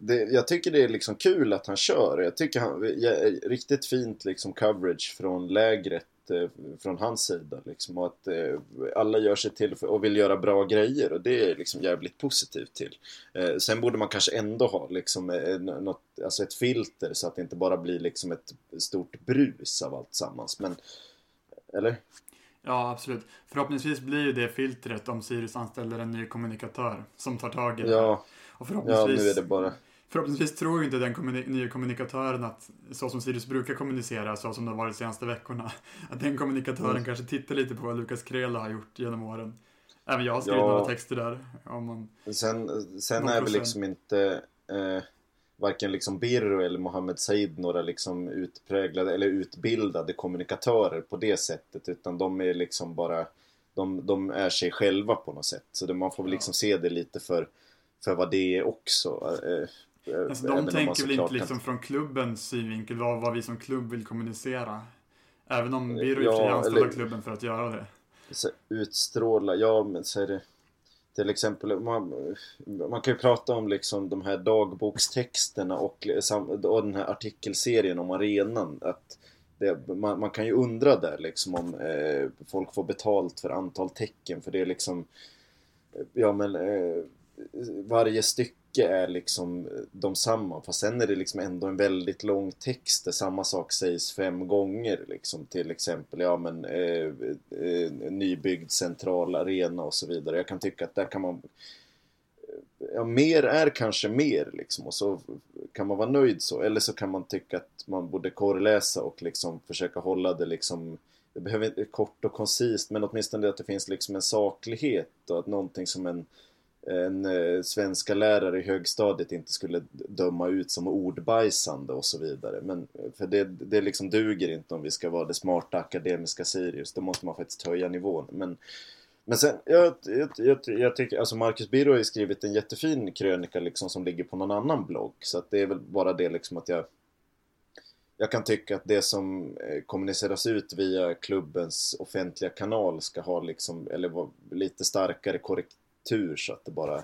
Det, jag tycker det är liksom kul att han kör. Jag tycker han... Ja, riktigt fint liksom coverage från lägret från hans sida. Liksom, och att eh, alla gör sig till och vill göra bra grejer och det är liksom jävligt positivt till. Eh, sen borde man kanske ändå ha liksom eh, något, alltså ett filter så att det inte bara blir liksom ett stort brus av allt sammans. Men, eller? Ja, absolut. Förhoppningsvis blir ju det filtret om Sirius anställer en ny kommunikatör som tar tag i det. Ja, Och ja, förhoppningsvis, nu är det bara... förhoppningsvis tror inte den kommuni- nya kommunikatören att så som Sirius brukar kommunicera, så som det har varit de senaste veckorna, att den kommunikatören Mm. kanske tittar lite på vad Lukas Krela har gjort genom åren. Även jag har skrivit Ja. några texter där. Om man, Sen, sen är väl liksom inte eh, varken liksom Birro eller Mohammed Said några liksom utpräglade eller utbildade kommunikatörer på det sättet utan de är liksom bara de, de är sig själva på något sätt. Så det, man får väl Ja. liksom se det lite för, för vad det är också. Eh, eh, alltså, de tänker väl inte kan- liksom från klubbens synvinkel vad, vad vi som klubb vill kommunicera. Även om Birro Ja, är anställd av eller- klubben för att göra det. utstråla, ja men så är det till exempel, man, man kan ju prata om liksom de här dagbokstexterna och, och den här artikelserien om arenan. Att det, man, man kan ju undra där liksom om eh, folk får betalt för antal tecken för det är liksom Ja men eh, varje stycke är liksom eh, de samma fast sen är det liksom ändå en väldigt lång text där samma sak sägs fem gånger liksom till exempel ja men eh, eh, nybyggd central arena och så vidare. Jag kan tycka att där kan man eh, Ja, mer är kanske mer liksom och så kan man vara nöjd så. Eller så kan man tycka att man borde korrläsa och liksom försöka hålla det liksom Det behöver inte kort och koncist men åtminstone att det finns liksom en saklighet och att någonting som en en eh, svenska lärare i högstadiet inte skulle döma ut som ordbajsande och så vidare. Men eh, för det, det liksom duger inte om vi ska vara det smarta akademiska Sirius. Då måste man faktiskt höja nivån. Men, men sen, jag, jag, jag, jag tycker, alltså Marcus Birro har ju skrivit en jättefin krönika liksom som ligger på någon annan blogg. Så att det är väl bara det liksom att jag jag kan tycka att det som eh, kommuniceras ut via klubbens offentliga kanal ska ha liksom, eller vara lite starkare korrekt tur så att det bara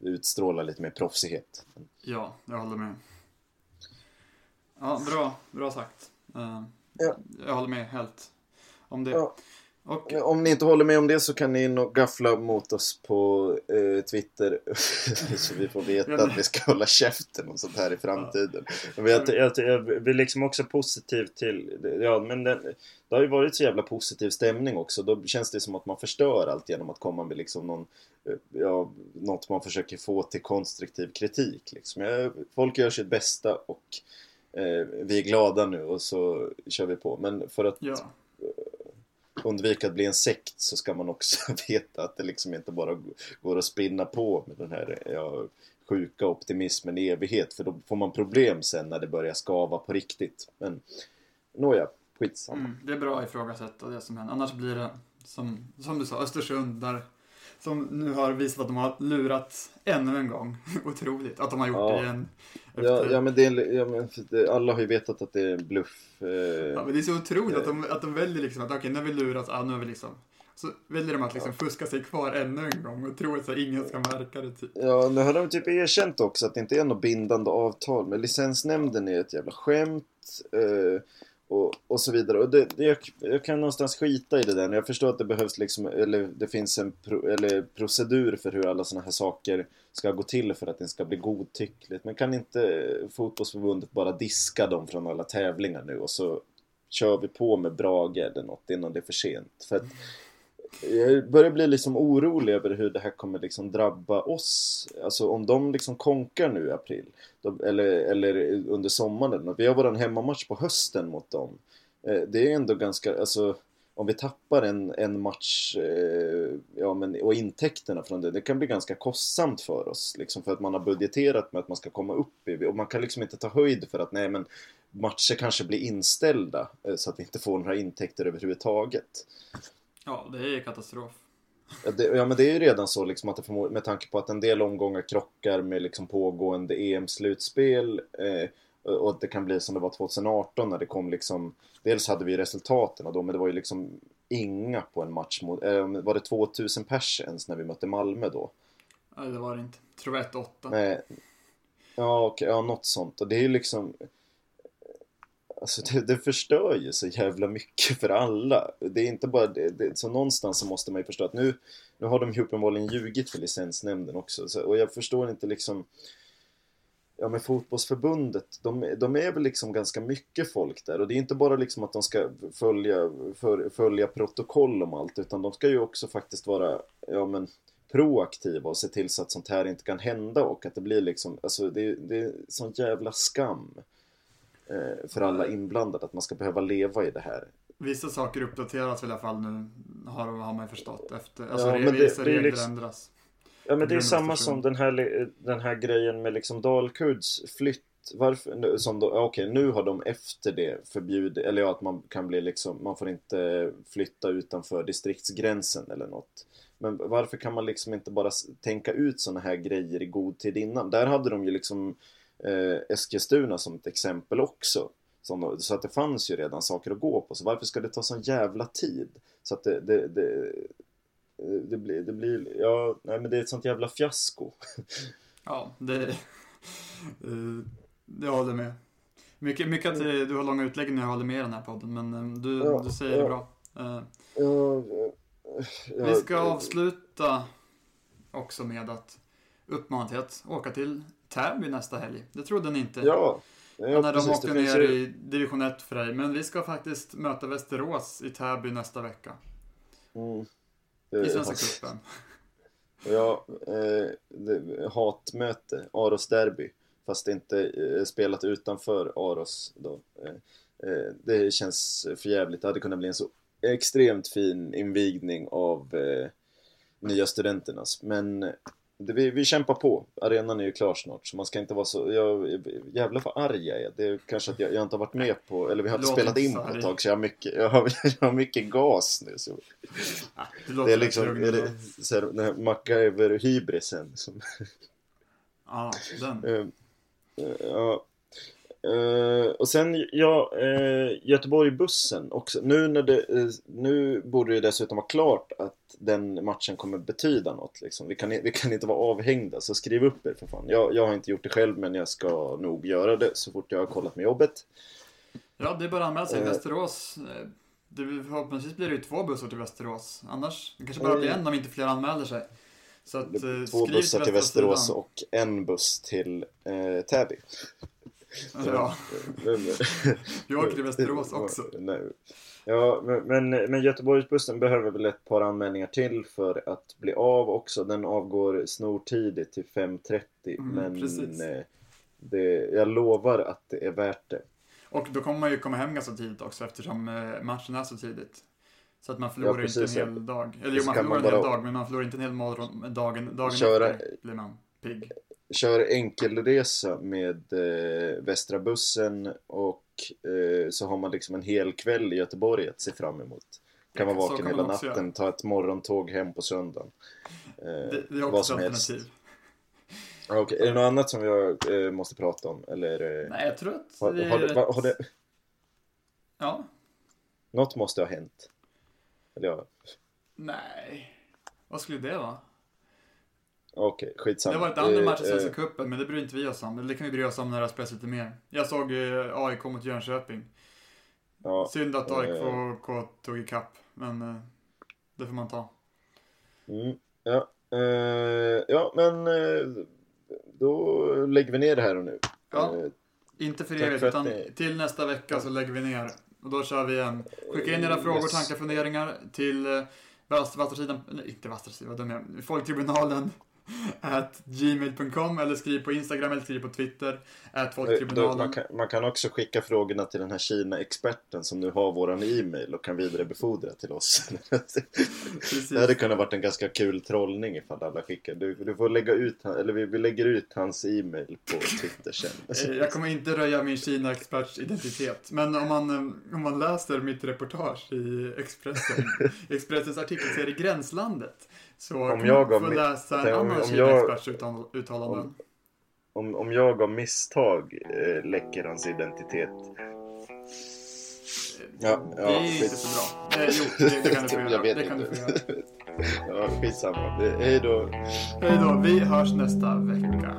utstrålar lite mer proffsighet. Ja, jag håller med. Ja, bra, bra sagt. Uh, ja. Jag håller med helt om det. Ja. Och... Om ni inte håller med om det så kan ni in och gaffla mot oss på eh, Twitter så vi får veta att vi ska hålla käften och sånt här i framtiden. Men jag, jag, jag blir liksom också positiv till, ja men det, det har ju varit så jävla positiv stämning också. Då känns det som att man förstör allt genom att komma med liksom någon, eh, ja, något man försöker få till konstruktiv kritik. Liksom. Jag, folk gör sitt bästa och eh, vi är glada nu och så kör vi på. Men för att ja undvika att bli en sekt så ska man också veta att det liksom inte bara går att spinna på med den här ja, sjuka optimismen i evighet för då får man problem sen när det börjar skava på riktigt. Men nåja, skitsamma. Mm, det är bra att ifrågasätta det som händer. Annars blir det som, som du sa, Östersund där som nu har visat att de har lurat ännu en gång. Otroligt att de har gjort ja. det igen. Efter... Ja, ja, men det är, ja, men alla har ju vetat att det är en bluff. Eh, ja, men det är så otroligt att, de, att de väljer liksom att okej, okay, nu har vi lurat, ja, nu har vi liksom så väljer de att liksom fuska sig kvar ännu en gång och tro att ingen ska märka det. Typ. Ja, nu har de typ erkänt också att det inte är något bindande avtal. Men licensnämnden är ett jävla skämt. Eh, och, och så vidare. Och det, det, jag, jag, kan någonstans skita i det där. Jag förstår att det behövs liksom, eller det finns en pro, eller procedur för hur alla sådana här saker ska gå till för att det ska bli godtyckligt. Men kan inte eh, fotbollsförbundet bara diska dem från alla tävlingar nu och så kör vi på med Brage eller något innan det är för sent. För att jag börjar bli liksom orolig över hur det här kommer liksom drabba oss. Alltså om de liksom konkar nu i april. Då, eller, eller under sommaren. Vi har våran hemmamatch på hösten mot dem. Eh, det är ändå ganska, alltså om vi tappar en, en match eh, ja, men, och intäkterna från det, det kan bli ganska kostsamt för oss. Liksom, för att man har budgeterat med att man ska komma upp i, och man kan liksom inte ta höjd för att nej men matcher kanske blir inställda eh, så att vi inte får några intäkter överhuvudtaget. Ja, det är katastrof. Ja, det, ja men det är ju redan så liksom att det förmod, med tanke på att en del omgångar krockar med liksom pågående EM-slutspel eh, och det kan bli som det var 2018 när det kom liksom Dels hade vi resultaten då men det var ju liksom inga på en match mot, eh, var det 2000 pers ens när vi mötte Malmö då? Nej det var det inte, jag tror det var 1-8 Nej Ja okej, okay, ja något sånt och det är ju liksom Alltså det, det, förstör ju så jävla mycket för alla. Det är inte bara det, det, så någonstans så måste man ju förstå att nu, nu har de ju uppenbarligen ljugit för licensnämnden också. Så, och jag förstår inte liksom Ja men fotbollsförbundet, de, de är väl liksom ganska mycket folk där och det är inte bara liksom att de ska följa, för, följa protokoll om allt utan de ska ju också faktiskt vara, ja men proaktiva och se till så att sånt här inte kan hända och att det blir liksom, alltså det, det är sån jävla skam. Eh, för alla inblandade att man ska behöva leva i det här. Vissa saker uppdateras i alla fall nu har, har man förstått efter. Alltså ja, men det, vissa det regler liksom, ändras. Ja men det är samma som den här, den här grejen med liksom Dalkurds flytt. Varför, som då, okej nu har de efter det förbjudit, eller ja att man kan bli liksom, man får inte flytta utanför distriktsgränsen eller något. Men varför kan man liksom inte bara tänka ut sådana här grejer i god tid innan? Där hade de ju liksom eh, Eskilstuna som ett exempel också. Som, så att det fanns ju redan saker att gå på. Så varför ska det ta sån jävla tid? Så att det, det, det, det blir, det blir, ja, nej men det är ett sånt jävla fiasko. Ja, det, det håller med. Mycket, mycket att du har långa utläggningar jag håller med i den här podden, men eh, du, ja, du säger ja, det bra. Ja, vi ska avsluta också med att uppmana till att åka till Täby nästa helg. Det trodde ni inte. Ja. ja när de åkte ner ju... i division 1 för dig. Men vi ska faktiskt möta Västerås i Täby nästa vecka. Mm. I Svenska cupen. Ja, eh, det, hatmöte, Aros derby. Fast inte eh, spelat utanför Aros då. Eh, eh, det känns för jävligt. Det hade kunnat bli en så extremt fin invigning av eh, nya studenternas. Men det, vi, vi kämpar på. Arenan är ju klar snart så man ska inte vara så... Jag, jävlar vad arg jag är. Det är kanske att jag, jag inte har varit med på... Eller vi har inte spelat in på ett tag så jag har mycket, jag har, jag har mycket gas nu. Så. Det, det är liksom... Är det, så här, den här MacGyver-hybrisen. Som... Ja, den. Uh, ja. Eh, och sen, ja, uh, Göteborg-bussen också. Nu, när det, uh, nu borde det dessutom vara klart att den matchen kommer betyda något. Liksom. Vi, kan, vi kan inte vara avhängda, så skriv upp er för fan. Jag, jag har inte gjort det själv, men jag ska nog göra det så fort jag har kollat med jobbet. Ja, det är bara att anmäla sig. Västerås. Det, förhoppningsvis blir det ju två bussar till Västerås. Annars, det kanske bara blir en om inte fler anmäler sig. Så att, två bussar till Västerås och en buss till Täby. Ja. Vi åker till Västerås också. Ja, men, men Göteborgsbussen behöver väl ett par anmälningar till för att bli av också. Den avgår snortidigt till 5.30 mm, men eh, det, jag lovar att det är värt det. Och då kommer man ju komma hem ganska tidigt också eftersom eh, matchen är så tidigt. Så att man förlorar ja, inte en hel dag. Eller jo, man förlorar man bara... en hel dag men man förlorar inte en hel morgon. Dagen, dagen Köra... efter blir man pigg kör enkelresa med eh, Västra bussen och eh, så har man liksom en hel kväll i Göteborg att se fram emot. Kan vara vaken hela natten, göra. ta ett morgontåg hem på söndagen. Eh, det, det, är också vad som alternativ. Helst. Okay. Är det något annat som vi eh, måste prata om? Eller, eh, Nej, jag tror att har, det har, det, har det... Ja. Något måste ha hänt. Eller ja. Nej. Vad skulle det vara? Okej, okay, skitsamma. Det har varit andra matcher i Svenska eh, cupen, men det bryr inte vi oss om. Det kan vi bry oss om när det spelas lite mer. Jag såg eh, AIK mot Jönköping. Ja, Synd att AIK eh, tog ikapp, men eh, det får man ta. Mm, ja, eh, ja, men eh, då lägger vi ner det här och nu. Ja, eh, inte för evigt, utan ni... till nästa vecka så lägger vi ner. Och då kör vi en. Skicka in era frågor, yes. tankar, funderingar till eh, Vastarsidan, nej inte Vastarsidan, vad dum jag Folktribunalen at gmail.com eller skriv på Instagram eller skriv på Twitter. At folktribunalen. Man kan, man kan också skicka frågorna till den här Kina-experten som nu har våran e-mail och kan vidarebefordra till oss. det hade kunnat varit en ganska kul trollning ifall alla skickar. Du, du får lägga ut, eller vi, vi lägger ut hans e-mail på Twitter sen. Eh, jag kommer inte röja min Kina-experts identitet. Men om man, eh, om man läser mitt reportage i Expressen, Expressens artikelserie Gränslandet så om jag får läsa en annan Kina-experts. Om, om jag av misstag äh, läcker hans identitet. Ja, ja, det är skit. inte så bra. Eh, jo, det, det kan du få göra. Jag vet det kan inte. Du få göra. ja, skitsamma. Hej då. Hej då. Vi hörs nästa vecka.